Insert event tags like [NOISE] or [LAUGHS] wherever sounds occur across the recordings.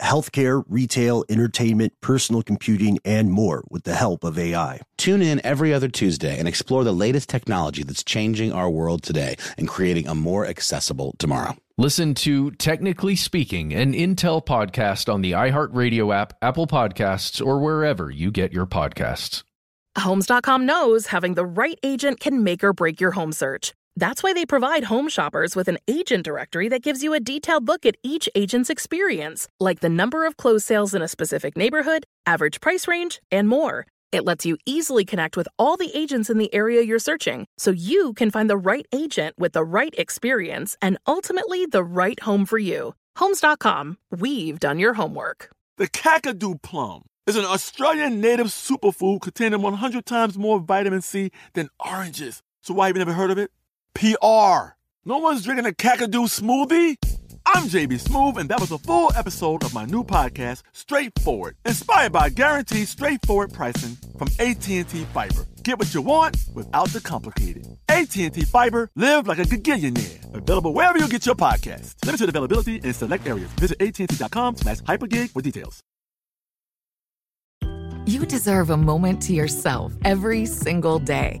healthcare, retail, entertainment, personal computing, and more with the help of AI. Tune in every other Tuesday and explore the latest technology that's changing our world today and creating a more accessible tomorrow. Listen to Technically Speaking, an Intel podcast on the iHeartRadio app, Apple Podcasts, or wherever you get your podcasts. Homes.com knows having the right agent can make or break your home search. That's why they provide home shoppers with an agent directory that gives you a detailed look at each agent's experience, like the number of closed sales in a specific neighborhood, average price range, and more. It lets you easily connect with all the agents in the area you're searching so you can find the right agent with the right experience and ultimately the right home for you. Homes.com, we've done your homework. The Kakadu plum is an Australian native superfood containing 100 times more vitamin C than oranges. So why have you never heard of it? PR. No one's drinking a Kakadu smoothie? I'm JB Smoove, and that was a full episode of my new podcast, Straightforward, inspired by guaranteed straightforward pricing from AT&T Fiber. Get what you want without the complicated. AT&T Fiber, live like a gigillionaire. Available wherever you get your podcast. Limited availability in select areas. Visit AT&T.com slash hypergig for details. You deserve a moment to yourself every single day.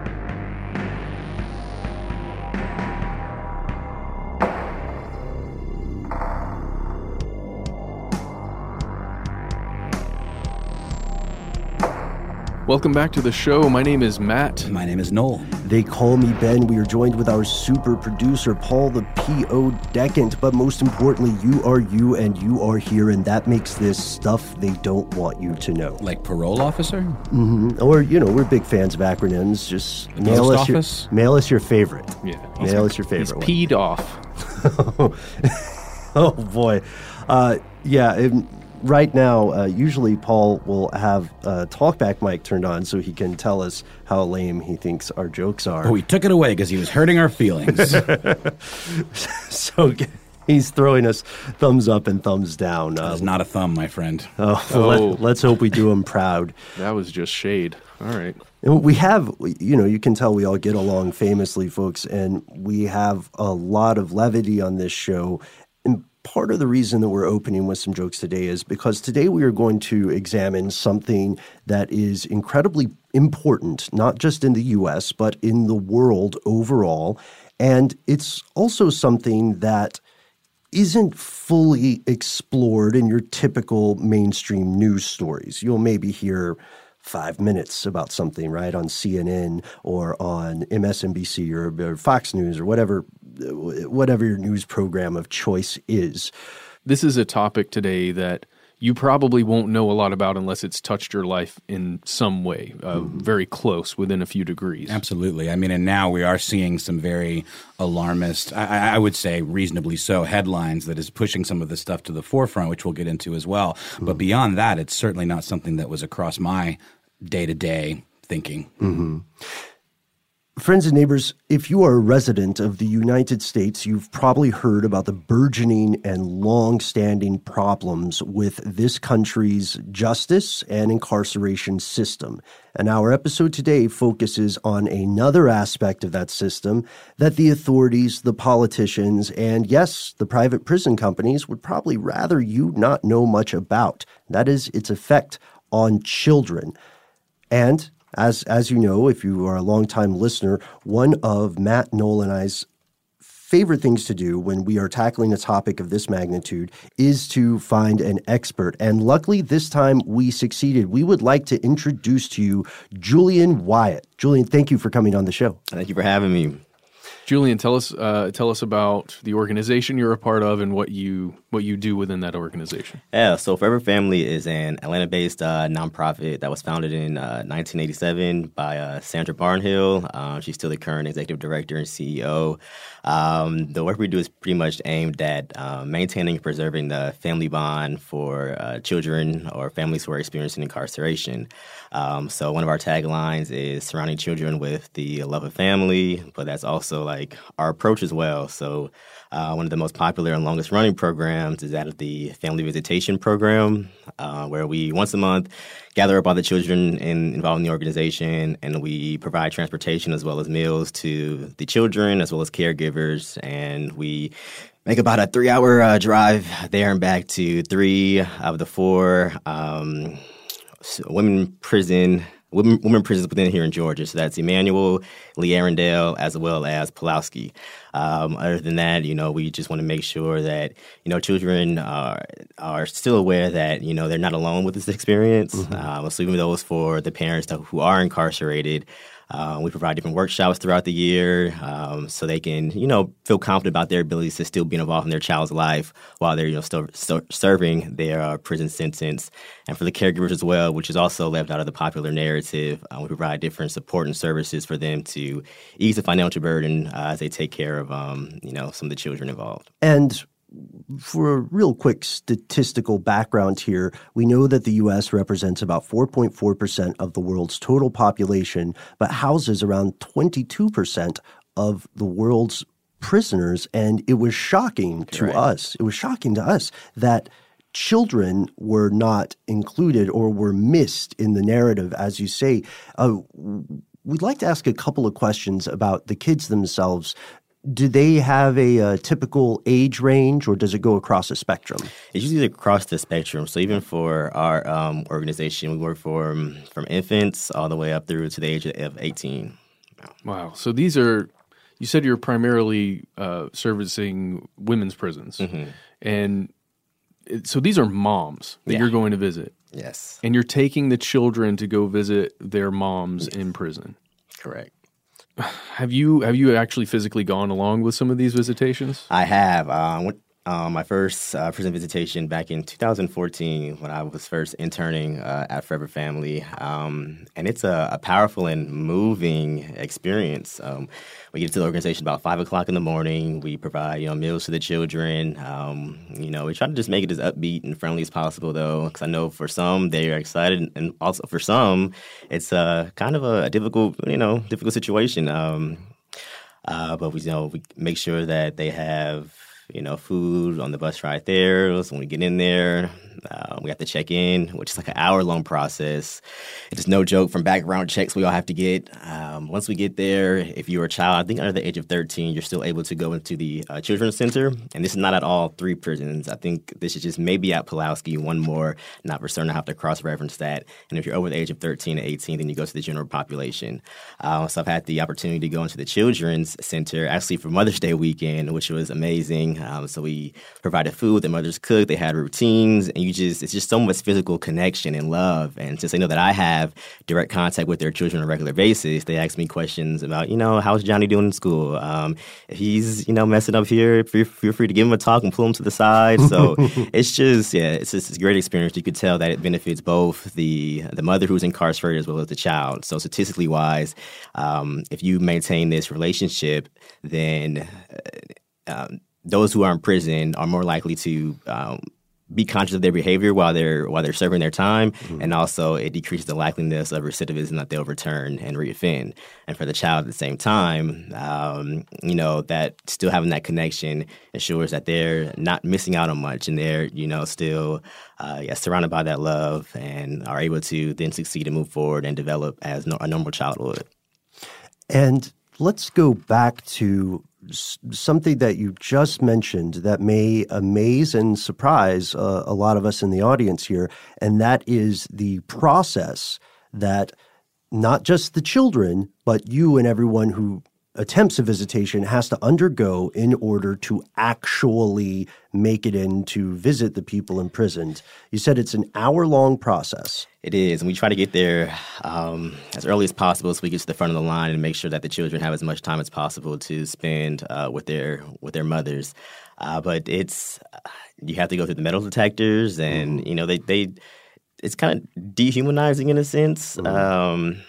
Welcome back to the show. My name is Matt. My name is Noel. They call me Ben. We are joined with our super producer, Paul the P.O. Decant. But most importantly, you are you and you are here, and that makes this stuff they don't want you to know. Like parole officer? Mm-hmm. Or, you know, we're big fans of acronyms. Just mail post us, your, mail us your favorite. Yeah. Mail us your He's favorite one. off. [LAUGHS] oh boy, uh, yeah. um, right now, uh, usually Paul will have a talkback mic turned on so he can tell us how lame he thinks our jokes are. Oh, he took it away because he was hurting our feelings. [LAUGHS] so he's throwing us thumbs up and thumbs down. Uh, That's not a thumb, my friend. oh, Oh. [LAUGHS] Let, let's hope we do him proud. That was just shade. All right. And We have, you know, you can tell we all get along famously, folks, and we have a lot of levity on this show. Part of the reason that we're opening with some jokes today is because today we are going to examine something that is incredibly important, not just in the US, but in the world overall. And it's also something that isn't fully explored in your typical mainstream news stories. You'll maybe hear five minutes about something, right, on CNN or on MSNBC or, or Fox News or whatever, whatever your news program of choice is. This is a topic today that you probably won't know a lot about unless it's touched your life in some way, uh, very close, within a few degrees. Absolutely. I mean, and now we are seeing some very alarmist, I, I would say reasonably so, headlines that is pushing some of this stuff to the forefront, which we'll get into as well. But beyond that, it's certainly not something that was across my day to day thinking. Mm-hmm. Friends and neighbors, if you are a resident of the United States, you've probably heard about the burgeoning and long standing problems with this country's justice and incarceration system. And our episode today focuses on another aspect of that system that the authorities, the politicians, and yes, the private prison companies would probably rather you not know much about. That is its effect on children. And as as you know, if you are a longtime listener, one of Matt Noel and I's favorite things to do when we are tackling a topic of this magnitude is to find an expert. And luckily, this time we succeeded. We would like to introduce to you Julian Wyatt. Julian, thank you for coming on the show. Thank you for having me. Julian, tell us uh, tell us about the organization you're a part of and what you what you do within that organization. Yeah, so Forever Family is an Atlanta-based uh, nonprofit that was founded in uh, 1987 by uh, Sandra Barnhill. Um, she's still the current executive director and CEO. Um, the work we do is pretty much aimed at uh, maintaining and preserving the family bond for uh, children or families who are experiencing incarceration. Um, so one of our taglines is surrounding children with the love of family, but that's also like our approach as well. So uh, one of the most popular and longest running programs is that of the Family Visitation Program, uh, where we once a month gather up all the children in, involved in the organization and we provide transportation as well as meals to the children as well as caregivers. And we make about a three hour uh, drive there and back to three of the four um, women prison women, women prisons within here in Georgia. So that's Emanuel, Lee Arrendale, as well as Pulaski. Um, other than that, you know, we just want to make sure that you know children are are still aware that you know they're not alone with this experience. Mm-hmm. Uh, so even those for the parents who are incarcerated. Uh, we provide different workshops throughout the year um, so they can, you know, feel confident about their abilities to still be involved in their child's life while they're, you know, still, still serving their uh, prison sentence. And for the caregivers as well, which is also left out of the popular narrative, uh, we provide different support and services for them to ease the financial burden uh, as they take care of, um, you know, some of the children involved. And for a real quick statistical background here, we know that the U.S. represents about 4.4% of the world's total population, but houses around 22% of the world's prisoners. And it was shocking to right. us. It was shocking to us that children were not included or were missed in the narrative, as you say. Uh, we'd like to ask a couple of questions about the kids themselves do they have a, a, typical age range or does it go across a spectrum? It's usually across the spectrum. So even for our um, organization, we work from from infants all the way up through to the age of 18. Wow. So these are, you said you're primarily uh, servicing women's prisons. Mm-hmm. And it, so these are moms that yeah. you're going to visit. Yes. And you're taking the children to go visit their moms yes. in prison. Correct. [SIGHS] Have you have you actually physically gone along with some of these visitations? I have. Uh, went, uh, my first uh, prison visitation back in 2014 when I was first interning uh, at Forever Family, um, and it's a, a, powerful and moving experience. Um, we get to the organization about five o'clock in the morning. We provide you know meals to the children. Um, you know, we try to just make it as upbeat and friendly as possible, though, because I know for some they are excited, and also for some it's uh, kind of a, a difficult you know difficult situation. Um, uh, but we you know we make sure that they have you know, food on the bus right there. So when we get in there, uh, we have to check in, which is like an hour long process. It's no joke from background checks we all have to get. Um, once we get there, if you're a child, I think under the age of 13, you're still able to go into the uh, children's center. And this is not at all three prisons. I think this is just maybe at Pulaski, one more, not for certain. I have to cross reference that. And if you're over the age of 13 to 18, then you go to the general population. Uh, so I've had the opportunity to go into the children's center actually for Mother's Day weekend, which was amazing. Um, so we provided food, the mothers cooked, they had routines, and you you just it's just so much physical connection and love. And since they know that I have direct contact with their children on a regular basis, they ask me questions about, you know, how's Johnny doing in school? Um, if he's, you know, messing up here, feel, feel free to give him a talk and pull him to the side. So [LAUGHS] it's just, yeah, it's just a great experience. You could tell that it benefits both the the mother who's incarcerated as well as the child. So statistically wise, um, if you maintain this relationship, then uh, um, those who are in prison are more likely to um, be conscious of their behavior while they're while they're serving their time, mm-hmm. and also it decreases the likeliness of recidivism that they'll return and reoffend. And for the child at the same time, um, you know that still having that connection ensures that they're not missing out on much, and they're you know still uh, yeah, surrounded by that love, and are able to then succeed and move forward and develop as no, a normal childhood. And let's go back to something that you just mentioned that may amaze and surprise uh, a lot of us in the audience here, and that is the process that not just the children, but you and everyone who attempts a visitation has to undergo in order to actually make it in to visit the people imprisoned. You said it's an hour long process. It is, and we try to get there um, as early as possible so we get to the front of the line and make sure that the children have as much time as possible to spend uh, with their with their mothers. Uh, but it's you have to go through the metal detectors, and mm-hmm. you know they they it's kind of dehumanizing in a sense. Mm-hmm. Um,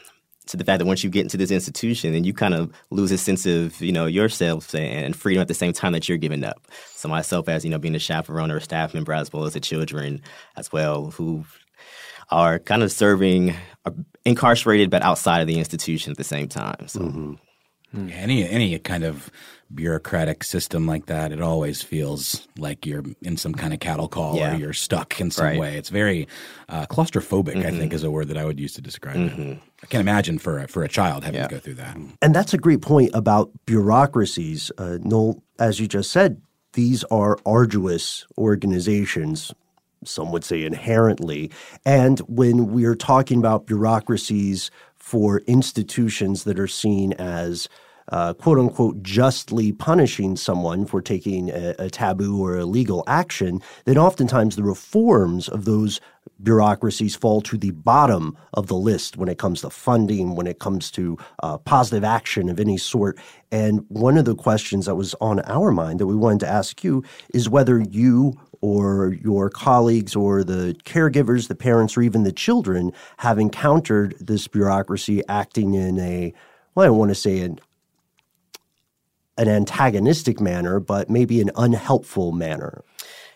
to the fact that once you get into this institution, then you kind of lose a sense of you know yourself and freedom at the same time that you're giving up. So myself, as you know, being a chaperone or a staff member, as well as the children as well, who are kind of serving, are incarcerated but outside of the institution at the same time. So. Mm-hmm. Any any kind of bureaucratic system like that, it always feels like you're in some kind of cattle call yeah. or you're stuck in some right. way. It's very uh, claustrophobic. Mm-hmm. I think is a word that I would use to describe mm-hmm. it. I can't imagine for a, for a child having yeah. to go through that. And that's a great point about bureaucracies. Uh, Noel, as you just said, these are arduous organizations. Some would say inherently. And when we're talking about bureaucracies for institutions that are seen as uh, quote unquote justly punishing someone for taking a, a, taboo or illegal action, then oftentimes the reforms of those bureaucracies fall to the bottom of the list when it comes to funding, when it comes to uh, positive action of any sort. And one of the questions that was on our mind that we wanted to ask you is whether you or your colleagues or the caregivers, the parents, or even the children have encountered this bureaucracy acting in a, well, I don't want to say an an antagonistic manner, but maybe an unhelpful manner.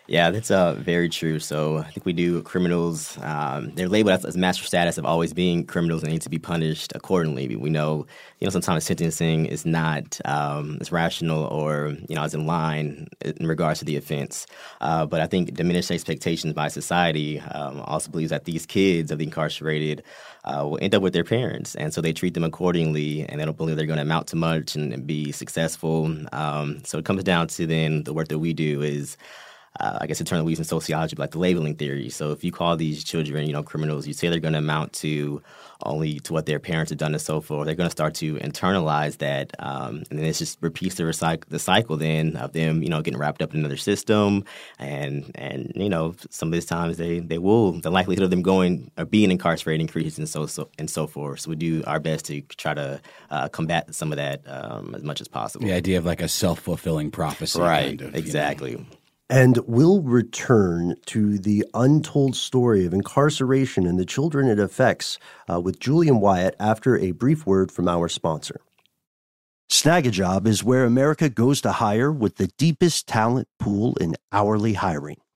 Yeah, that's uh, very true. So I think we do criminals. Um, they're labeled as, as, master status of always being criminals and need to be punished accordingly. We know, you know, sometimes sentencing is not um, as rational or you know as in line in regards to the offense. Uh, but I think diminished expectations by society um, also believes that these kids of the incarcerated uh, will end up with their parents, and so they treat them accordingly, and they don't believe they're going to amount to much and, and be successful. Um, so it comes down to then the work that we do is uh, I guess internally we use in sociology, but like the labeling theory. So if you call these children, you know, criminals, you say they're going to amount to only to what their parents have done and so forth. They're going to start to internalize that, um, and then it just repeats the recycle the cycle then of them, you know, getting wrapped up in another system, and and you know, some of these times they they will the likelihood of them going or being incarcerated increases and so so and so forth. So we do our best to try to uh, combat some of that um, as much as possible. The idea of like a self fulfilling prophecy, right? Kind of, exactly. You know? And we'll return to the untold story of incarceration and the children it affects uh, with Julian Wyatt after a brief word from our sponsor. Snagajob is where America goes to hire with the deepest talent pool in hourly hiring.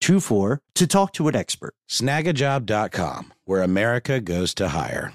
242424 to talk to an expert. Snagajob.com, where America goes to hire.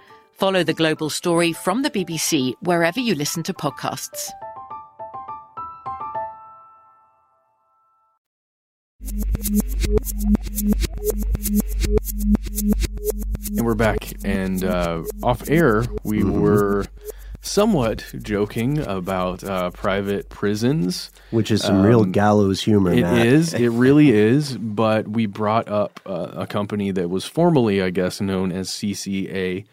Follow The Global Story from the BBC wherever you listen to podcasts. And we're back. And uh, off air, we Mm-hmm. were somewhat joking about uh, private prisons. Which is some real Um, gallows humor, It Matt. is. It [LAUGHS] really is. But we brought up uh, a company that was formerly, I guess, known as CCA,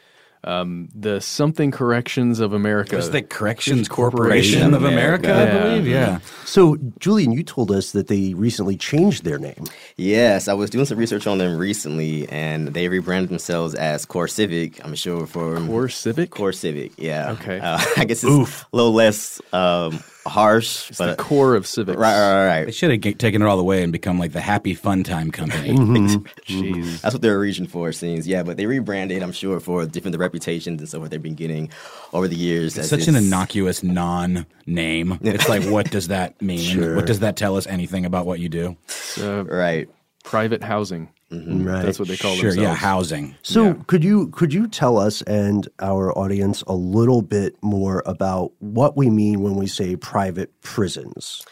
um, the Something Corrections of America. It was the Corrections Corporation of America, I believe. Yeah. So, Julian, you told us that they recently changed their name. Yes, I was doing some research on them recently, and they rebranded themselves as Core Civic. I'm sure for Core Civic. Core Civic, yeah. Okay. Uh, [LAUGHS] I guess it's a little less um, harsh, It's but the core of civics. right, right, right, They should have g- taken it all the way and become like the Happy Fun Time Company. [LAUGHS] Jeez. That's what they're reaching for, it seems. Yeah, but they rebranded, I'm sure, for different the reputations and so forth they've been getting over the years. It's as such an innocuous non-name. [LAUGHS] It's like, what does that mean? Sure. What does that tell us anything about what you do? Uh, Right. private housing. Right. That's what they call Sure, themselves. yeah, housing. So could you could you tell us and our audience a little bit more about what we mean when we say private prisons?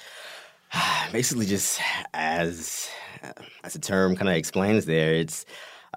[SIGHS] basically just as as the term kind of explains there it's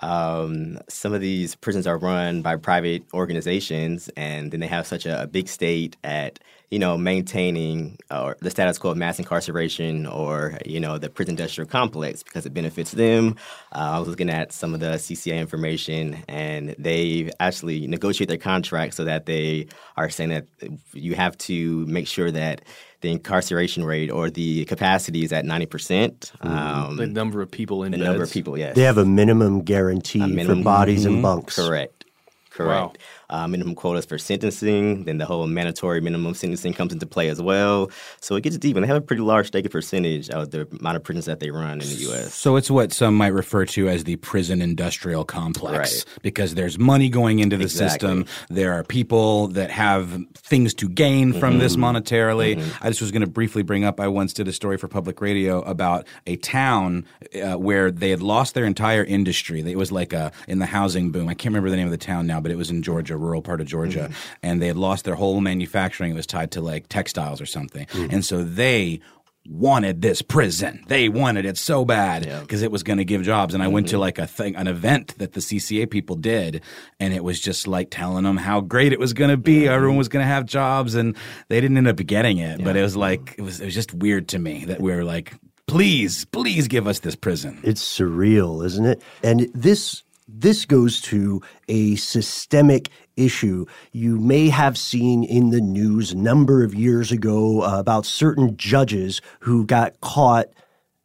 um, some of these prisons are run by private organizations and then they have such a, a big state at you know maintaining uh, the status quo of mass incarceration or you know the prison industrial complex because it benefits them uh, i was looking at some of the cca information and they actually negotiate their contracts so that they are saying that you have to make sure that the incarceration rate or the capacity is at 90%. Um, The number of people in the beds. number of people, yes. They have a minimum guarantee A minimum- for bodies Mhm. and bunks. Correct. Correct. Uh, minimum quotas for sentencing. Then the whole mandatory minimum sentencing comes into play as well. So it gets deep, and they have a pretty large stated percentage of the amount of prisons that they run in the U.S. So it's what some might refer to as the prison industrial complex Right. because there's money going into the Exactly. system. There are people that have things to gain from this Mm-hmm. monetarily. I just was going to briefly bring up I once did a story for public radio about a town uh, where they had lost their entire industry. It was like a in the housing boom. I can't remember the name of the town now, but it was in Georgia, rural part of Georgia, mm-hmm. and they had lost their whole manufacturing. It was tied to like textiles or something. Mm-hmm. And so they wanted this prison. They wanted it so bad because it was going to give jobs. And I went to mm-hmm. like a thing, an event that the CCA people did, and it was just like telling them how great it was going to be. Everyone was going to have jobs, and they didn't end up getting it. But it was like it was it was just weird to me that we were like, please, please give us this prison. It's surreal, isn't it? And this this goes to a systemic issue you may have seen in the news a number of years ago uh, about certain judges who got caught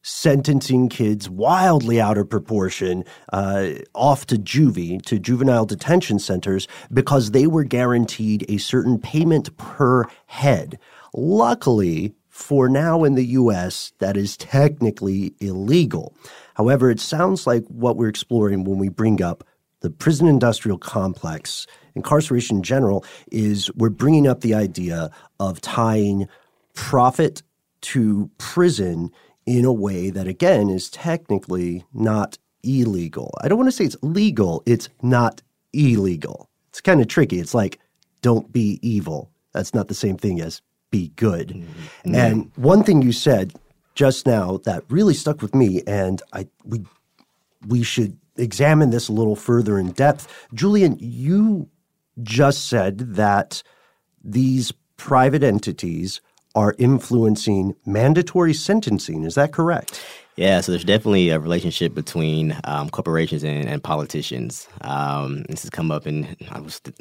sentencing kids wildly out of proportion uh, off to juvie, to juvenile detention centers, because they were guaranteed a certain payment per head. Luckily, for now in the US, that is technically illegal. However, it sounds like what we're exploring when we bring up the prison industrial complex, incarceration in general, is we're bringing up the idea of tying profit to prison in a way that, again, is technically not illegal. I don't want to say it's legal, it's not illegal. It's kind of tricky. It's like, don't be evil. That's not the same thing as be good. Mm-hmm. And one thing you said just now that really stuck with me, and I we we should examine this a little further in depth. Julian, you just said that these private entities are influencing mandatory sentencing. Is that correct? Yeah, so there's definitely a relationship between um, corporations and, and politicians. Um, this has come up in, I was, in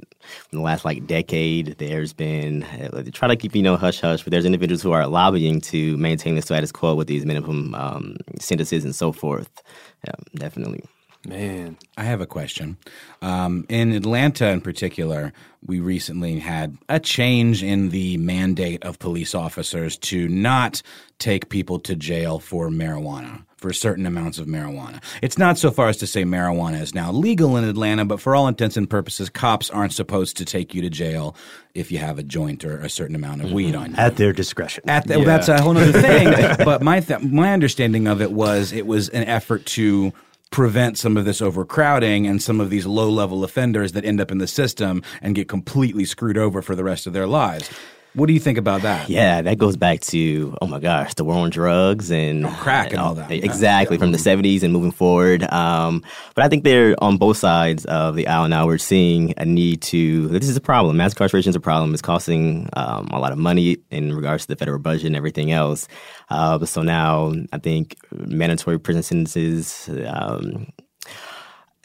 the last like decade. There's been uh, they try to keep you know hush hush, but there's individuals who are lobbying to maintain the status quo with these minimum um, sentences and so forth. Yeah, definitely. Man, I have a question. Um, in Atlanta, in particular, we recently had a change in the mandate of police officers to not take people to jail for marijuana, for certain amounts of marijuana. It's not so far as to say marijuana is now legal in Atlanta, but for all intents and purposes, cops aren't supposed to take you to jail if you have a joint or a certain amount of weed on you. At their discretion. At the, yeah. well, that's a whole other [LAUGHS] thing. but my th- my understanding of it was it was an effort to prevent some of this overcrowding and some of these low level offenders that end up in the system and get completely screwed over for the rest of their lives. What do you think about that? Yeah, that goes back to oh my gosh, the war on drugs and oh, crack and, all that. Exactly from the '70s and moving forward. Um, but I think they're on both sides of the aisle now. We're seeing a need to. This is a problem. Mass incarceration is a problem. It's costing um, a lot of money in regards to the federal budget and everything else. Uh, so now I think mandatory prison sentences. Um,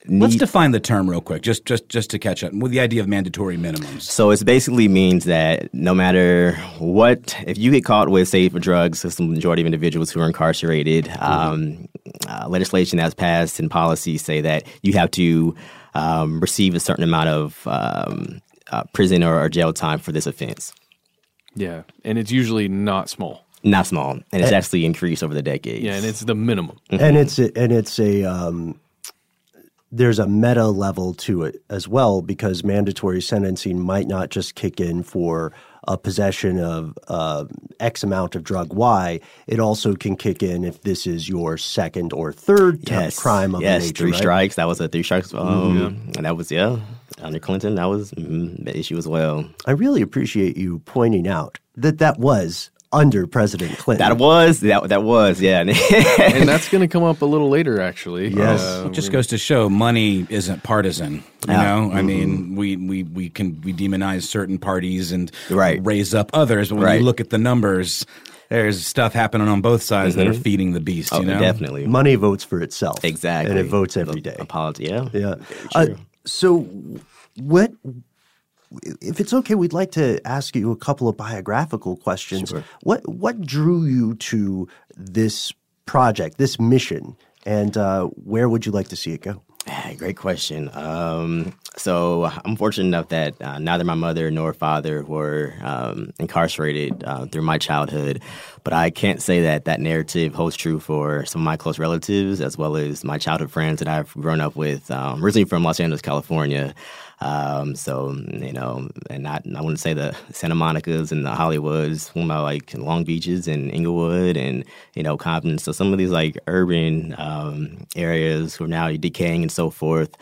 Need, Let's define the term real quick, just just just to catch up with the idea of mandatory minimums. So it basically means that no matter what, if you get caught with, say, for drugs, the majority of individuals who are incarcerated, mm-hmm. um, uh, legislation that's passed and policies say that you have to um, receive a certain amount of um, uh, prison or, or jail time for this offense. Yeah, and it's usually not small not small, and it's and, actually increased over the decades. Yeah, and it's the minimum. Mm-hmm. And it's a, and it's a um, there's a meta level to it as well because mandatory sentencing might not just kick in for a possession of uh, X amount of drug Y. It also can kick in if this is your second or third yes. crime of yes, nature, three right? strikes. That was a three strikes. Um, mm-hmm. And that was yeah under Clinton. That was mm, the issue as well. I really appreciate you pointing out that that was under President Clinton. That was that that was yeah, [LAUGHS] and that's going to come up a little later, actually. Yes, uh, it just goes to show money isn't partisan. You yeah. know, mm-hmm. I mean, we, we we can we demonize certain parties and right. raise up others, but when right. you look at the numbers. There's stuff happening on both sides mm-hmm. that are mm-hmm. feeding the beast. Oh, you know, definitely. Money votes for itself, exactly, and it votes every day. Apology, yeah, yeah. Uh, so, what if it's okay, we'd like to ask you a couple of biographical questions. Sure. What what drew you to this project, this mission, and uh, where would you like to see it go? [SIGHS] Great question. Um, so I'm fortunate enough that uh, neither my mother nor father were um, incarcerated uh, through my childhood, but I can't say that that narrative holds true for some of my close relatives as well as my childhood friends that I've grown up with. Um, originally from Los Angeles, California. Um, so you know, and not I wouldn't say the Santa Monica's and the Hollywoods, one about like Long Beaches and Inglewood and you know Compton. So some of these like urban um, areas are now decaying and so forth.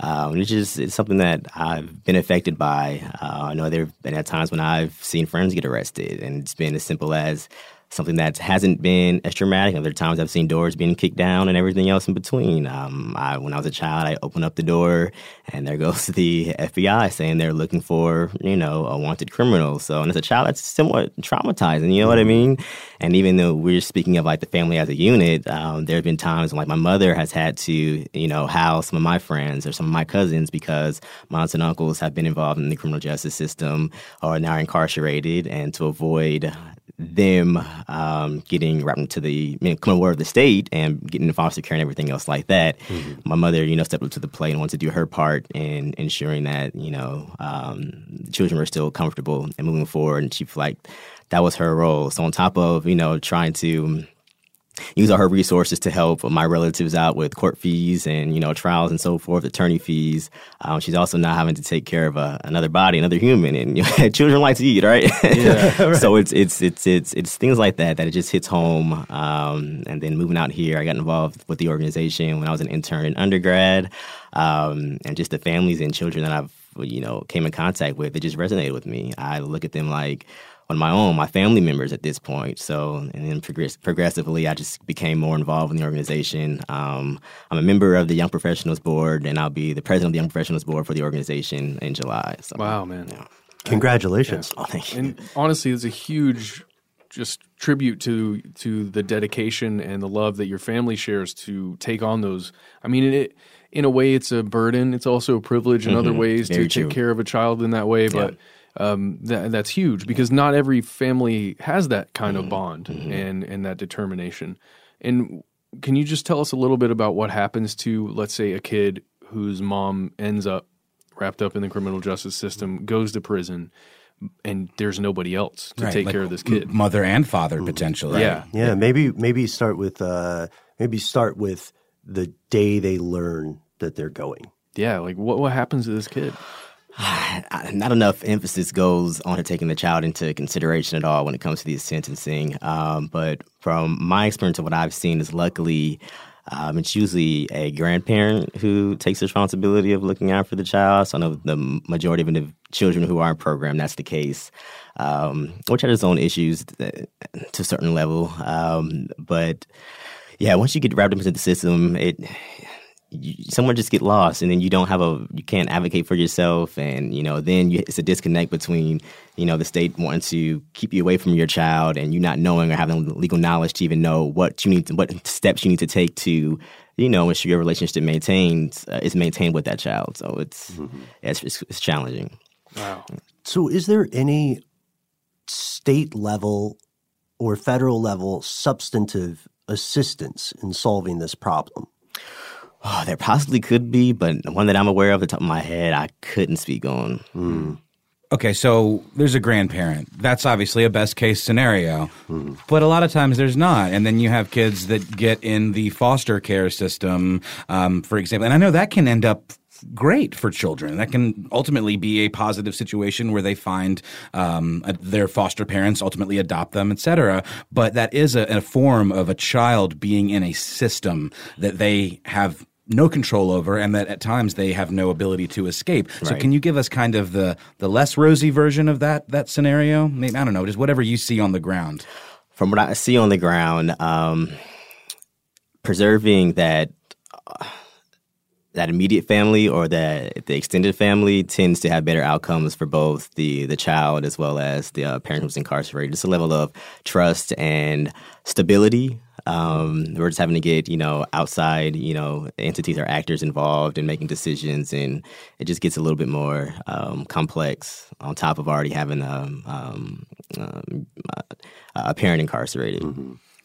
Um, it's just it's something that I've been affected by. Uh, I know there have been at times when I've seen friends get arrested, and it's been as simple as something that hasn't been as traumatic. Other times I've seen doors being kicked down and everything else in between. Um, I, when I was a child, I opened up the door and there [LAUGHS] goes the FBI saying they're looking for, you know, a wanted criminal. So, and as a child, that's somewhat traumatizing, you know what I mean? And even though we're speaking of like the family as a unit, um, there have been times when like my mother has had to, you know, house some of my friends or some of my cousins because my aunts and uncles have been involved in the criminal justice system or now incarcerated and to avoid them um, getting wrapped into the you know, criminal world of the state and getting the foster care and everything else like that. Mm-hmm. My mother, you know, stepped up to the plate and wanted to do her part in ensuring that you know um, children were still comfortable and moving forward. And she felt like that was her role. So on top of you know trying to use all her resources to help my relatives out with court fees and you know trials and so forth, attorney fees. Um, she's also now having to take care of a, another body, another human, and [LAUGHS] you know, children like to eat, right? Yeah, [LAUGHS] right. so it's it's it's it's it's things like that that it just hits home. Um, and then moving out here, I got involved with the organization when I was an intern in undergrad, um, and just the families and children that I've you know came in contact with, it just resonated with me. I look at them like on my own, my family members at this point. So, and then progress- progressively, I just became more involved in the organization. Um, I'm a member of the Young Professionals Board, and I'll be the president of the Young Professionals Board for the organization in July. So, Wow, man. yeah. Congratulations. Oh, thank you. And honestly, it's a huge just tribute to to the dedication and the love that your family shares to take on those. I mean, it in a way it's a burden. It's also a privilege in other Mhm. ways Very to true. take care of a child in that way. But um, that, that's huge because not every family has that kind Mm-hmm. of bond and and that determination. And can you just tell us a little bit about what happens to, let's say, a kid whose mom ends up wrapped up in the criminal justice system, goes to prison, and there's nobody else to Right, take like care of this kid. mother and father potentially. Yeah. Yeah, maybe maybe start with uh, maybe start with the day they learn that they're going. Yeah, like what what happens to this kid? Not enough emphasis goes on to taking the child into consideration at all when it comes to these sentencing. Um, but from my experience of what I've seen is luckily um, it's usually a grandparent who takes responsibility of looking out for the child. So I know the majority of the children who are in program, that's the case, um, which has its own issues to a certain level. Um, but yeah, once you get wrapped up into the system, it you, someone just get lost and then you don't have a you can't advocate for yourself and you know then you, it's a disconnect between you know the state wanting to keep you away from your child and you not knowing or having legal knowledge to even know what you need to, what steps you need to take to you know ensure your relationship maintains uh, is maintained with that child so it's it's, it's, it's challenging Wow. So, is there any state level or federal level substantive assistance in solving this problem? Oh, there possibly could be but one that i'm aware of the top of my head i couldn't speak on Okay, so there's a grandparent. That's obviously a best case scenario. But a lot of times there's not. And then you have kids that get in the foster care system, um, for example. And I know that can end up great for children. That can ultimately be a positive situation where they find um, a, their foster parents ultimately adopt them, etc. But that is a, a form of a child being in a system that they have no control over and that at times they have no ability to escape. So can you give us kind of the the less rosy version of that that scenario? Maybe I don't know, just whatever you see on the ground. from what I see on the ground, um, preserving that uh, that immediate family or that the extended family tends to have better outcomes for both the the child as well as the uh, parent who's incarcerated. Just a level of trust and stability. Um, we're just having to get you know outside you know entities or actors involved in making decisions, and it just gets a little bit more um, complex. On top of already having um, um, um, a parent incarcerated.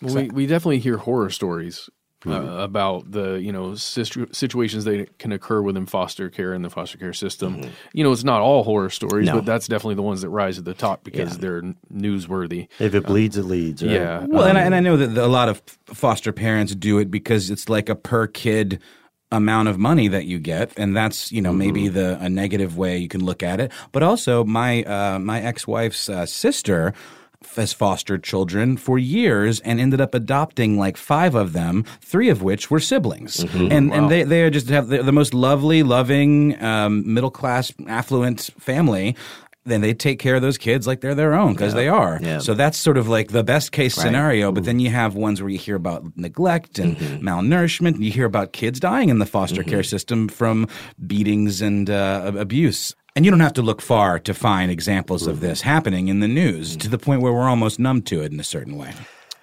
Well, we, we definitely hear horror stories uh, about the you know situ- situations that can occur within foster care and the foster care system. You know, it's not all horror stories, No. but that's definitely the ones that rise to the top because they're newsworthy. If it bleeds, it leads. Right? Yeah. Well, and, I, and I know that a lot of foster parents do it because it's like a per kid amount of money that you get, and that's you know maybe the a negative way you can look at it. But also, my uh, my ex wife's uh, sister has foster children for years and ended up adopting like five of them, three of which were siblings, and and they they just have the, the most lovely, loving, um, middle class, affluent family. Then they take care of those kids like they're their own because they are. Yeah. So that's sort of like the best case Right. scenario. But then you have ones where you hear about neglect and malnourishment. And you hear about kids dying in the foster care system from beatings and uh, abuse. And you don't have to look far to find examples of this happening in the news to the point where we're almost numb to it in a certain way.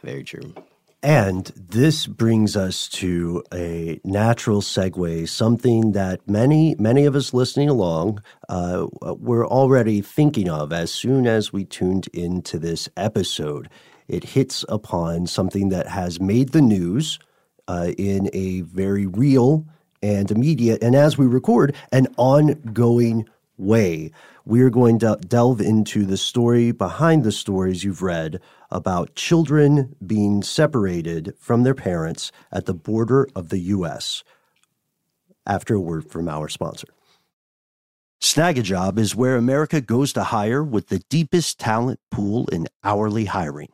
Very true. And this brings us to a natural segue, something that many, many of us listening along uh, were already thinking of as soon as we tuned into this episode. It hits upon something that has made the news uh, in a very real and immediate, and as we record, an ongoing way. we are going to delve into the story behind the stories you've read about children being separated from their parents at the border of the U.S. After a word from our sponsor. Snagajob is where America goes to hire with the deepest talent pool in hourly hiring.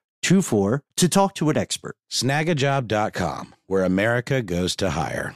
24 to talk to an expert. Snagajob.com, where America goes to hire.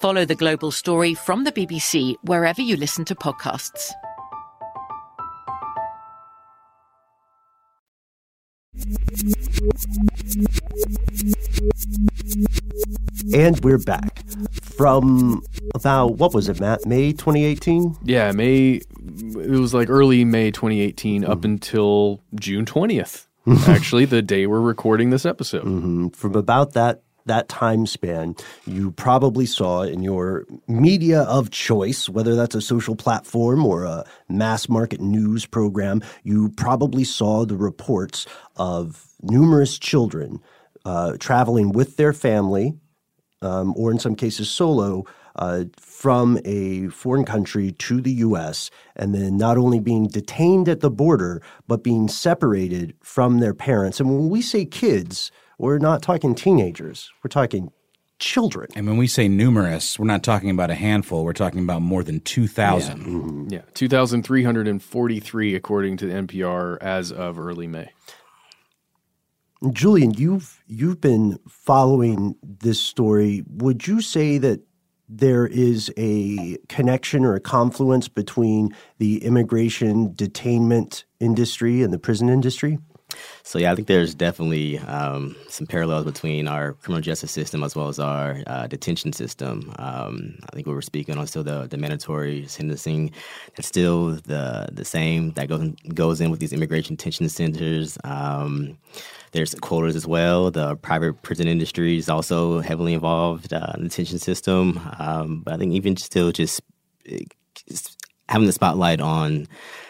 Follow the global story from the BBC wherever you listen to podcasts. And we're back from about, what was it, Matt? May 2018? Yeah, May, it was like early May 2018 up until June 20th. [LAUGHS] Actually, the day we're recording this episode. Mm-hmm. From about that that time span, you probably saw in your media of choice, whether that's a social platform or a mass market news program, you probably saw the reports of numerous children uh, traveling with their family, um, or in some cases solo, uh, from a foreign country to the U.S., and then not only being detained at the border, but being separated from their parents. And when we say kids, we're not talking teenagers. We're talking children. And when we say numerous, we're not talking about a handful. We're talking about more than 2,000. Yeah, mm-hmm. yeah. 2,343 according to the NPR as of early May. Julian, you've you've been following this story. Would you say that there is a connection or a confluence between the immigration detainment industry and the prison industry? So yeah, I think there's definitely um, some parallels between our criminal justice system as well as our uh, detention system. Um, I think we were speaking on still the, the mandatory sentencing. That's still the the same that goes goes in with these immigration detention centers. Um, there's quotas as well. The private prison industry is also heavily involved uh, in the detention system. Um, but I think even still just, just having the spotlight on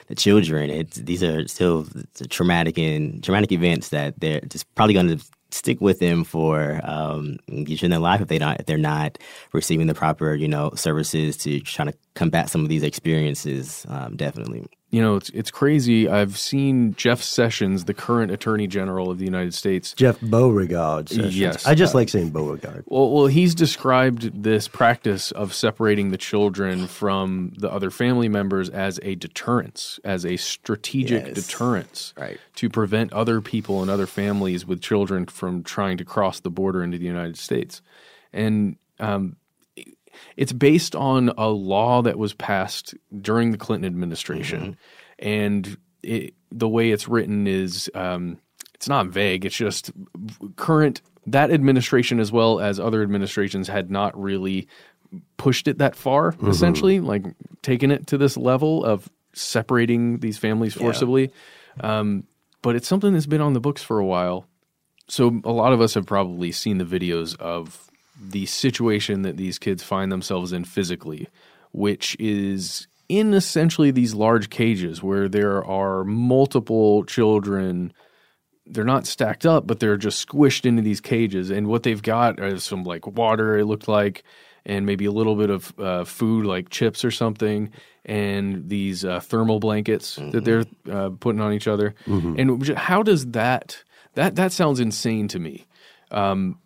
the children. It's, these are still traumatic and traumatic events that they're just probably going to stick with them for um, in their life if they not if they're not receiving the proper you know services to try to combat some of these experiences. Um, definitely you know, it's it's crazy. I've seen Jeff Sessions, the current Attorney General of the United States. Jeff Beauregard. Sessions. Yes, I just uh, like saying Beauregard. Well, well, he's described this practice of separating the children from the other family members as a deterrence, as a strategic yes. deterrence, right. to prevent other people and other families with children from trying to cross the border into the United States. And um, it's based on a law that was passed during the Clinton administration, mm-hmm. and it, the way it's written is um, it's not vague. It's just current that administration as well as other administrations had not really pushed it that far. Mm-hmm. Essentially, like taken it to this level of separating these families forcibly. Yeah. Um, but it's something that's been on the books for a while. So a lot of us have probably seen the videos of the situation that these kids find themselves in physically, which is in essentially these large cages where there are multiple children. They're not stacked up, but they're just squished into these cages. And what they've got is some like water, it looked like, and maybe a little bit of uh, food like chips or something, and these uh, thermal blankets mm-hmm. that they're uh, putting on each other. Mm-hmm. And how does that that that sounds insane to me? Um,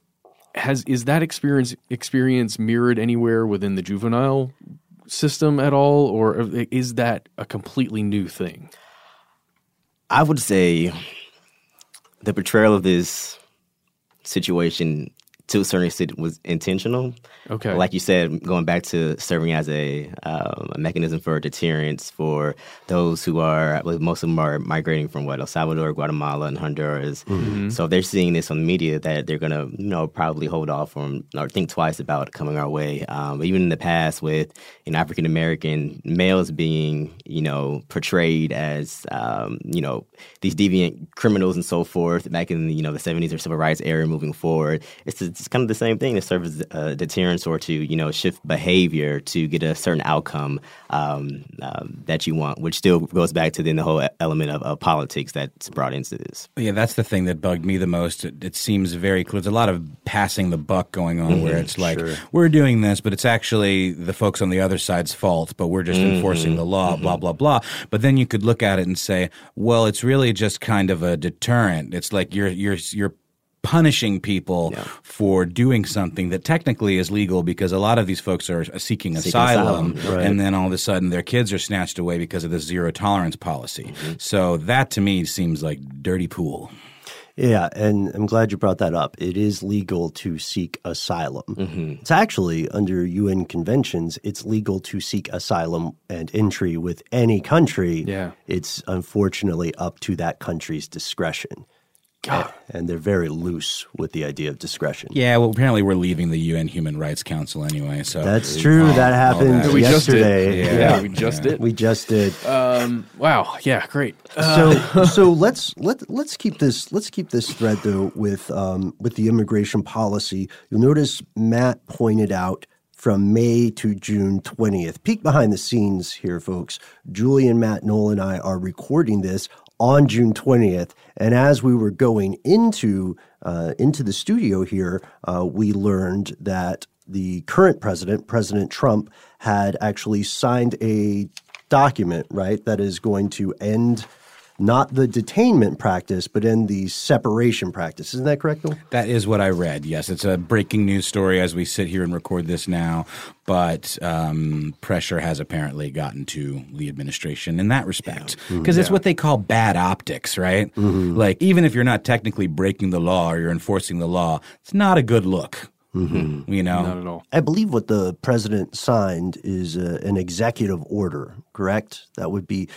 has is that experience experience mirrored anywhere within the juvenile system at all, or is that a completely new thing? I would say the portrayal of this situation to a certain extent was intentional. Okay. Like you said, going back to serving as a, um, a mechanism for deterrence for those who are, I believe most of them are migrating from what El Salvador, Guatemala, and Honduras. Mm-hmm. So if they're seeing this on the media, that they're gonna, you know, probably hold off from or think twice about coming our way. Um, even in the past, with you know, African American males being, you know, portrayed as, um, you know, these deviant criminals and so forth back in you know the 70s or civil rights era moving forward, it's, it's kind of the same thing to serve as a deterrence or to you know shift behavior to get a certain outcome um, uh, that you want, which still goes back to then the whole element of, of, politics that's brought into this. Yeah, that's the thing that bugged me the most. It, it seems very clear. There's a lot of passing the buck going on mm-hmm, where it's like sure. we're doing this, but it's actually the folks on the other side's fault, but we're just mm-hmm, enforcing the law, mm-hmm. blah blah blah. But then you could look at it and say, well, it's really just kind of a deterrent. It's like you're you're you're punishing people yeah. for doing something that technically is legal because a lot of these folks are seeking, asylum, asylum. Right. and then all of a sudden their kids are snatched away because of this zero tolerance policy. Mm-hmm. So that to me seems like dirty pool. Yeah, and I'm glad you brought that up. It is legal to seek asylum. Mm-hmm. It's actually under UN conventions, it's legal to seek asylum and entry with any country. Yeah. It's unfortunately up to that country's discretion. God. And they're very loose with the idea of discretion. Yeah, well, apparently we're leaving the UN Human Rights Council anyway. So that's true. All, that happened that. yesterday. Yeah. Yeah. yeah. we just did. We just did. Um, wow. Yeah. Great. Uh, so, [LAUGHS] so let's let let's keep this let's keep this thread though with um, with the immigration policy. You'll notice Matt pointed out from May to June 20th. Peek behind the scenes here, folks. Julian Matt Noel and I are recording this on June 20th. And as we were going into uh, into the studio here, uh, we learned that the current president, President Trump, had actually signed a document, right, that is going to end not the detainment practice, but in the separation practice. Isn't that correct, Bill? That is what I read. Yes, it's a breaking news story as we sit here and record this now. But um, pressure has apparently gotten to the administration in that respect because yeah. mm-hmm. it's what they call bad optics, right? Mm-hmm. Like even if you're not technically breaking the law or you're enforcing the law, it's not a good look You know, Not at all. I believe what the president signed is uh, an executive order, correct? That would be,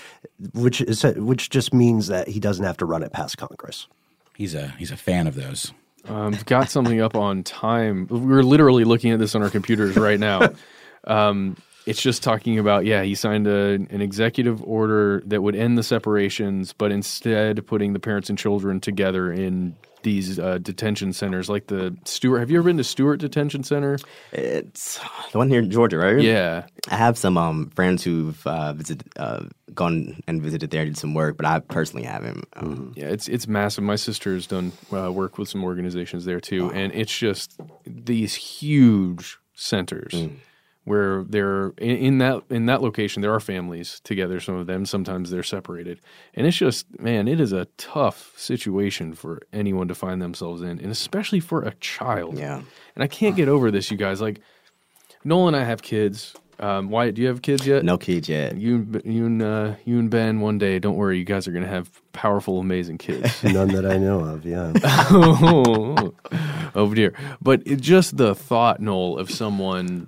which is which just means that he doesn't have to run it past Congress. he's a he's a fan of those. Um, I've got something up on time. We're literally looking at this on our computers right now. [LAUGHS] Um, it's just talking about yeah, he signed a, an executive order that would end the separations, but instead putting the parents and children together in these uh, detention centers, like the Stewart. Have you ever been to Stewart Detention Center? It's the one here in Georgia, right? Yeah, I have some um, friends who've uh, visited, uh, gone and visited there, did some work, but I personally haven't. Um, Yeah, it's it's massive. My sister has done uh, work with some organizations there too, and it's just these huge centers where they're in, in that in that location. There are families together. Some of them sometimes they're separated, and it's just man, it is a tough situation for anyone to find themselves in, and especially for a child. Yeah. and I can't get over this, you guys. Like Noel and I have kids. Um, Wyatt, do you have kids yet? No kids yet. You, and- you and uh, you and Ben. One day, don't worry. You guys are going to have powerful, amazing kids. [LAUGHS] None that I know of. Yeah. [LAUGHS] oh, oh dear. But it, just the thought, Noel, of someone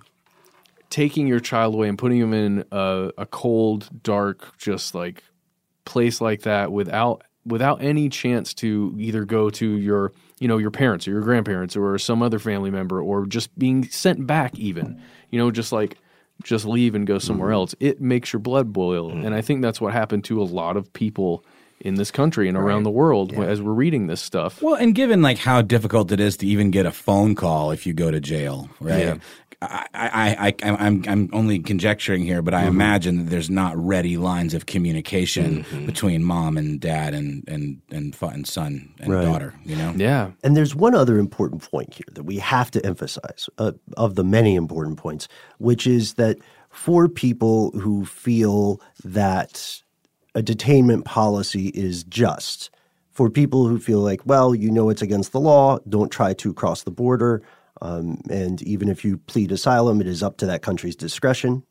taking your child away and putting him in a, a cold, dark, just like place like that without without any chance to either go to your you know your parents or your grandparents or some other family member or just being sent back even you know just like just leave and go mm-hmm. somewhere else. It makes your blood boil. Mm-hmm. And i think that's what happened to a lot of people in this country and around the world as we're reading this stuff. Well, and given like how difficult it is to even get a phone call if you go to jail, right? Yeah. I, I, I, I'm, I'm only conjecturing here, but I Mm-hmm. imagine that there's not ready lines of communication between mom and dad and and and, fa- and son and Right. daughter. You know, yeah And there's one other important point here that we have to emphasize uh, of the many important points, which is that for people who feel that a detainment policy is just, for people who feel like, well, you know it's against the law, don't try to cross the border, um, and even if you plead asylum, it is up to that country's discretion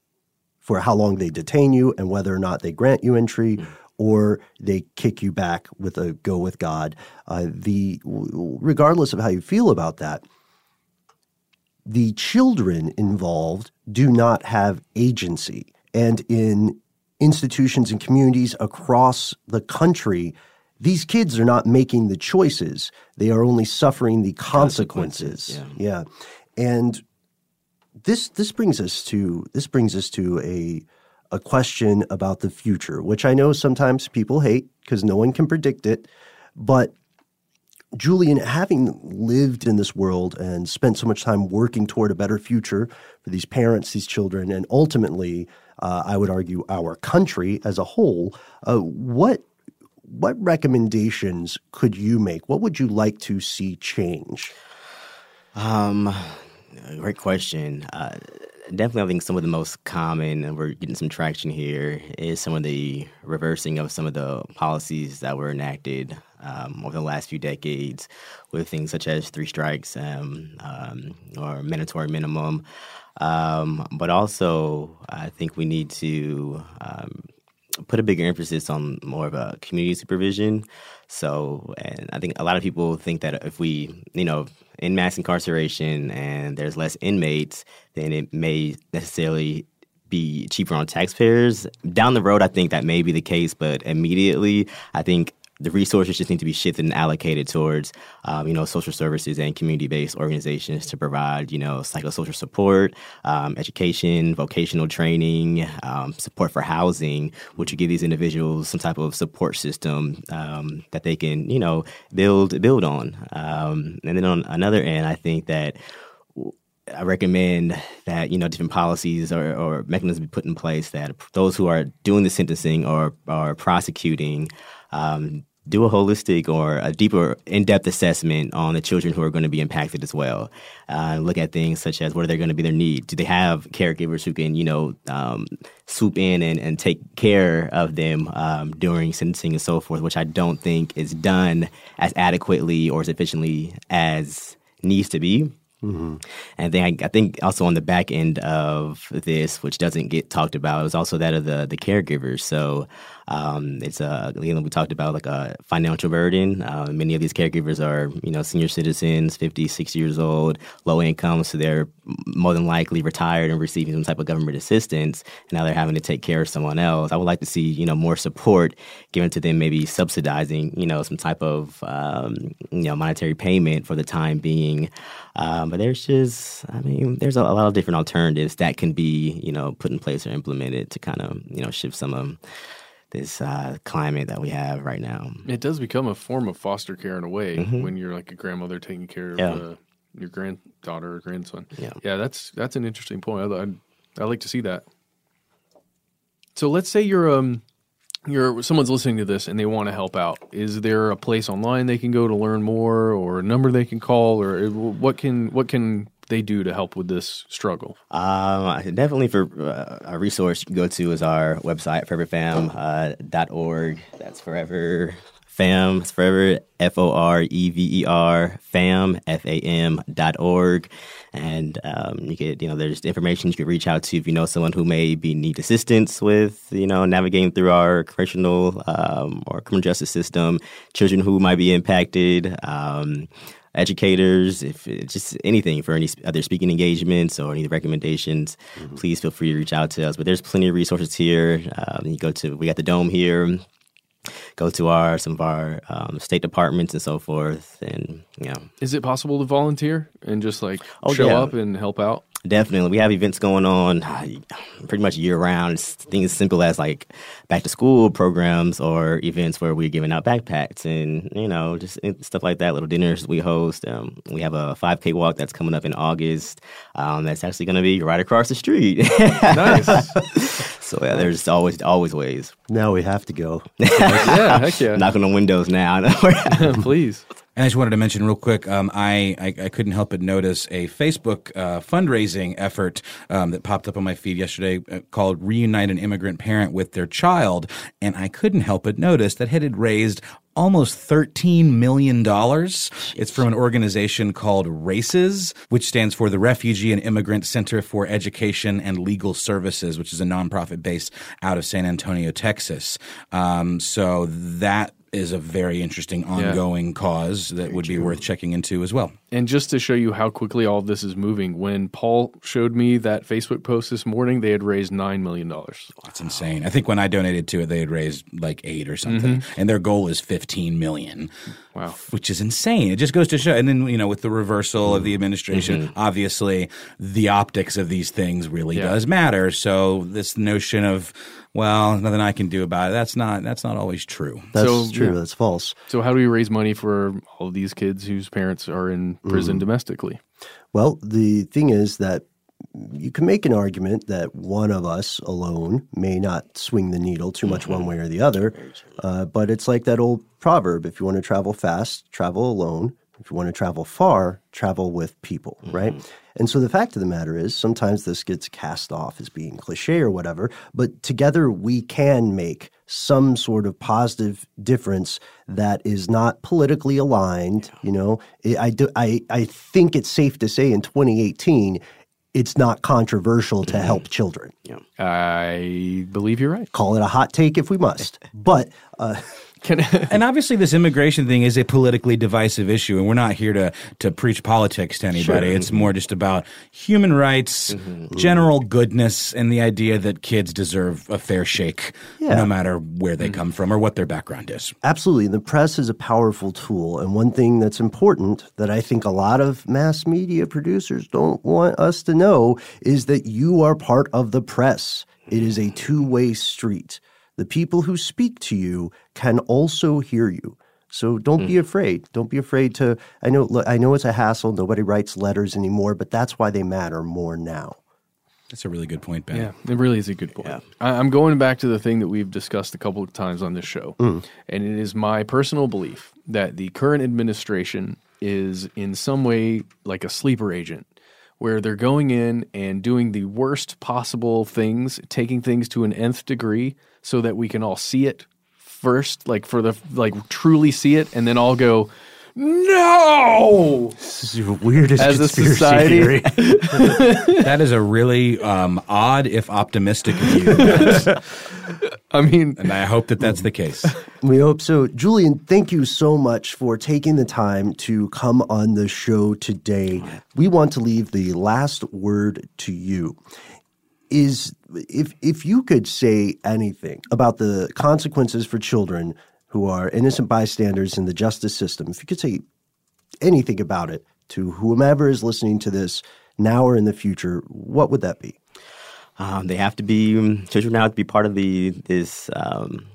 for how long they detain you and whether or not they grant you entry or they kick you back with a go with God. Uh, the regardless of how you feel about that, the children involved do not have agency, and in institutions and communities across the country. These kids are not making the choices; they are only suffering the consequences. yeah, and this this brings us to this brings us to a a question about the future, which I know sometimes people hate because no one can predict it. But Julian, having lived in this world and spent so much time working toward a better future for these parents, these children, and ultimately, uh, I would argue, our country as a whole, uh, what what recommendations could you make? What would you like to see change? Um, great question. Uh, definitely, I think some of the most common, and we're getting some traction here, is some of the reversing of some of the policies that were enacted um, over the last few decades with things such as three strikes um, um, or mandatory minimum. Um, but also, I think we need to um, put a bigger emphasis on more of a community supervision. So, and I think a lot of people think that if we, you know, in mass incarceration and there's less inmates, then it may necessarily be cheaper on taxpayers. Down the road, I think that may be the case, but immediately, I think the resources just need to be shifted and allocated towards, um, you know, social services and community-based organizations to provide, you know, psychosocial support, um, education, vocational training, um, support for housing, which would give these individuals some type of support system um, that they can, you know, build build on. Um, and then on another end, I think that I recommend that you know different policies or, or mechanisms be put in place that those who are doing the sentencing or are prosecuting um, do a holistic or a deeper, in-depth assessment on the children who are going to be impacted as well. Uh, look at things such as what are they going to be their need Do they have caregivers who can you know um, swoop in and, and take care of them um, during sentencing and so forth? Which I don't think is done as adequately or as efficiently as needs to be. Mm-hmm. And then I, I think also on the back end of this, which doesn't get talked about, is also that of the the caregivers. So um, it's a you know we talked about like a financial burden. Uh, many of these caregivers are you know senior citizens, 50, 60 years old, low income, so they're more than likely retired and receiving some type of government assistance. And now they're having to take care of someone else. I would like to see you know more support given to them, maybe subsidizing you know some type of um, you know monetary payment for the time being. Um, but there's just, I mean, there's a, a lot of different alternatives that can be, you know, put in place or implemented to kind of, you know, shift some of this uh, climate that we have right now. It does become a form of foster care in a way Mhm. when you're like a grandmother taking care of Yeah. uh, your granddaughter or grandson. Yeah. yeah, that's that's an interesting point. I I like to see that. So let's say you're um you're someone's listening to this and they want to help out. Is there a place online they can go to learn more, or a number they can call, or uh, what can what can they do to help with this struggle? Um, definitely for uh, a resource you can go to is our website, foreverfam.org. Uh. That's forever fam. It's forever F O R E V E R fam F A M dot org. And um, you could, you know, there's information you could reach out to if you know someone who may be need assistance with, you know, navigating through our correctional um, or criminal justice system, children who might be impacted. Um, educators, if it's just anything for any other speaking engagements or any recommendations, please feel free to reach out to us. But there's plenty of resources here. Um, you go to we got the dome here. Go to our some of our um, state departments and so forth, and you know Is it possible to volunteer and just like Oh, show yeah. up and help out? Definitely. We have events going on uh, pretty much year round. It's things as simple as like back to school programs or events where we're giving out backpacks and, you know, just stuff like that, little dinners we host. Um, we have a 5K walk that's coming up in August. Um, that's actually going to be right across the street. Nice. [LAUGHS] so, yeah, there's always, always ways. Now we have to go. yeah, heck yeah. [LAUGHS] Knocking on windows now. [LAUGHS] Please. And I just wanted to mention real quick, um, I, I I couldn't help but notice a Facebook uh, fundraising effort um, that popped up on my feed yesterday uh, called "Reunite an Immigrant Parent with Their Child," and I couldn't help but notice that it had raised almost thirteen million dollars. It's from an organization called RAICES, which stands for the Refugee and Immigrant Center for Education and Legal Services, which is a nonprofit based out of San Antonio, Texas. Um, so that is a very interesting ongoing cause that would be worth checking into as well. And just to show you how quickly all this is moving, when Paul showed me that Facebook post this morning, they had raised $9 million. That's insane. I think when I donated to it, they had raised like eight or something, mm-hmm. and their goal is 15 million. Wow. Which is insane. It just goes to show. And then, you know, with the reversal of the mm-hmm. administration, mm-hmm. obviously the optics of these things really Yeah. does matter. So this notion of, well, nothing I can do about it, that's not, that's not always true. That's So, true. yeah. That's false. So, how do we raise money for all of these kids whose parents are in prison mm-hmm. domestically? Well, the thing is that you can make an argument that one of us alone may not swing the needle too much mm-hmm. one way or the other, uh, but it's like that old proverb if you want to travel fast, travel alone. If you want to travel far, travel with people, mm-hmm. right? And so the fact of the matter is, sometimes this gets cast off as being cliche or whatever, but together we can make some sort of positive difference that is not politically aligned. You know, I, I, do, I, I think it's safe to say in 2018, it's not controversial to help children. Yeah. I believe you're right. Call it a hot take if we must. [LAUGHS] But uh, Can, And obviously, this immigration thing is a politically divisive issue, and we're not here to to preach politics to anybody. It's more just about human rights, mm-hmm. general goodness, and the idea that kids deserve a fair shake, Yeah. no matter where they mm. come from or what their background is. Absolutely. The press is a powerful tool. And one thing that's important that I think a lot of mass media producers don't want us to know is that you are part of the press. It is a two way street. The people who speak to you can also hear you. So don't be hmm. afraid. Don't be afraid to. I know. Look, I know it's a hassle. Nobody writes letters anymore, but that's why they matter more now. That's a really good point, Ben. Yeah, it really is a good point. I, I'm going back to the thing that we've discussed a couple of times on this show, mm. and it is my personal belief that the current administration is in some way like a sleeper agent, where they're going in and doing the worst possible things, taking things to an nth degree, so that we can all see it first, like for the like truly see it, and then all go. No. This is the weirdest As a conspiracy society- theory. [LAUGHS] that is a really um, odd, if optimistic view. [LAUGHS] I mean, and I hope that that's the case. We hope so. Julian, thank you so much for taking the time to come on the show today. We want to leave the last word to you. Is if if you could say anything about the consequences for children who are innocent bystanders in the justice system, if you could say anything about it to whomever is listening to this now or in the future, what would that be? Um, they have to be um, children now to be part of the this um,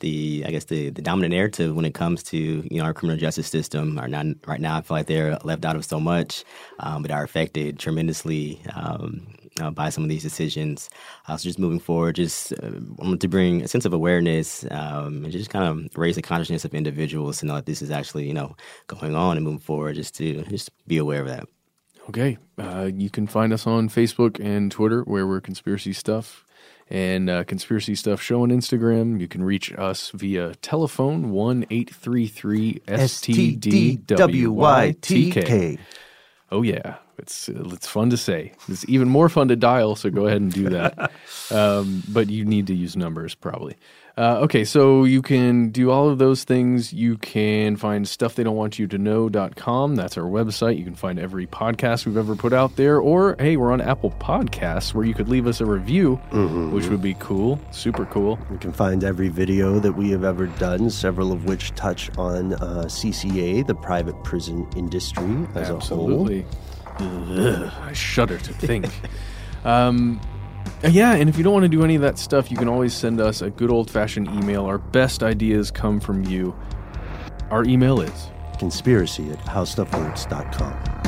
the I guess the, the dominant narrative when it comes to you know our criminal justice system. Are not right now I feel like they're left out of so much, um, but are affected tremendously um, uh, by some of these decisions. Uh, so just moving forward, just uh, wanted to bring a sense of awareness um, and just kind of raise the consciousness of individuals to know that this is actually you know going on and moving forward. Just to just be aware of that. Okay. Uh, you can find us on Facebook and Twitter where we're Conspiracy Stuff and uh, Conspiracy Stuff Show on Instagram. You can reach us via telephone 1 833 STDWYTK. Oh, yeah. It's, it's fun to say. It's even more fun to dial, so go ahead and do that. [LAUGHS] um, but you need to use numbers probably. Uh, okay, so you can do all of those things. You can find stuff they don't want you to know.com. That's our website. You can find every podcast we've ever put out there. Or, hey, we're on Apple Podcasts where you could leave us a review, which would be cool. Super cool. You can find every video that we have ever done, several of which touch on uh, CCA, the private prison industry as a whole. Absolutely. I shudder to think. um, uh, yeah, and if you don't want to do any of that stuff, you can always send us a good old fashioned email. Our best ideas come from you. Our email is. Conspiracy at howstuffworks.com.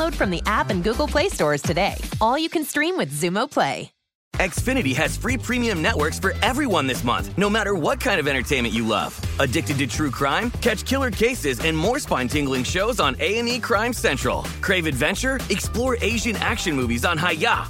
from the app and Google Play stores today. All you can stream with Xumo Play. Xfinity has free premium networks for everyone this month, no matter what kind of entertainment you love. Addicted to true crime? Catch killer cases and more spine-tingling shows on A&E Crime Central. Crave adventure? Explore Asian action movies on Hi-YAH.